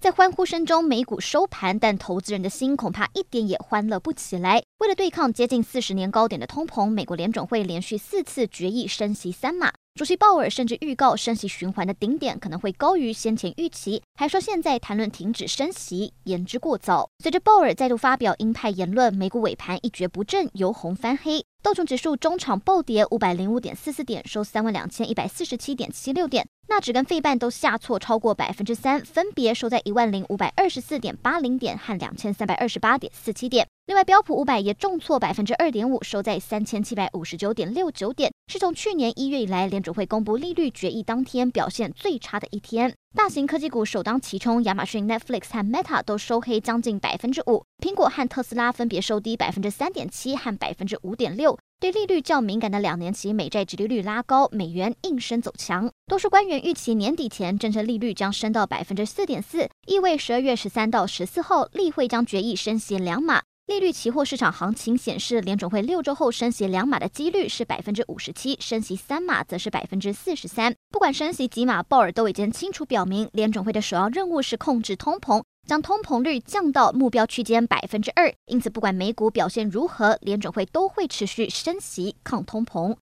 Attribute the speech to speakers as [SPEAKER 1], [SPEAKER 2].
[SPEAKER 1] 在欢呼声中，美股收盘，但投资人的心恐怕一点也欢乐不起来。为了对抗接近四十年高点的通膨，美国联准会连续四次决议升息三码。主席鲍尔甚至预告升息循环的顶点可能会高于先前预期，还说现在谈论停止升息言之过早。随着鲍尔再度发表鹰派言论，美股尾盘一蹶不振，由红翻黑。道琼指数中场暴跌五百零五点四四点，收三万两千一百四十七点七六点。纳指跟费半都下挫超过百分之三，分别收在一万零五百二十四点八零点和两千三百二十八点四七点。另外，标普五百也重挫百分之二点五，收在三千七百五十九点六九点，是从去年一月以来联储会公布利率决议当天表现最差的一天。大型科技股首当其冲，亚马逊、Netflix 和 Meta 都收黑将近百分之五，苹果和特斯拉分别收低百分之三点七和百分之五点六。对利率较敏感的两年期美债殖利率拉高，美元应声走强。多数官员预期年底前政策利率将升到百分之四点四，意味十二月十三到十四号例会将决议升息两码。利率期货市场行情显示，联准会六周后升息两码的几率是百分之五十七，升息三码则是百分之四十三。不管升息几码，鲍尔都已经清楚表明，联准会的首要任务是控制通膨，将通膨率降到目标区间百分之二。因此，不管美股表现如何，联准会都会持续升息抗通膨。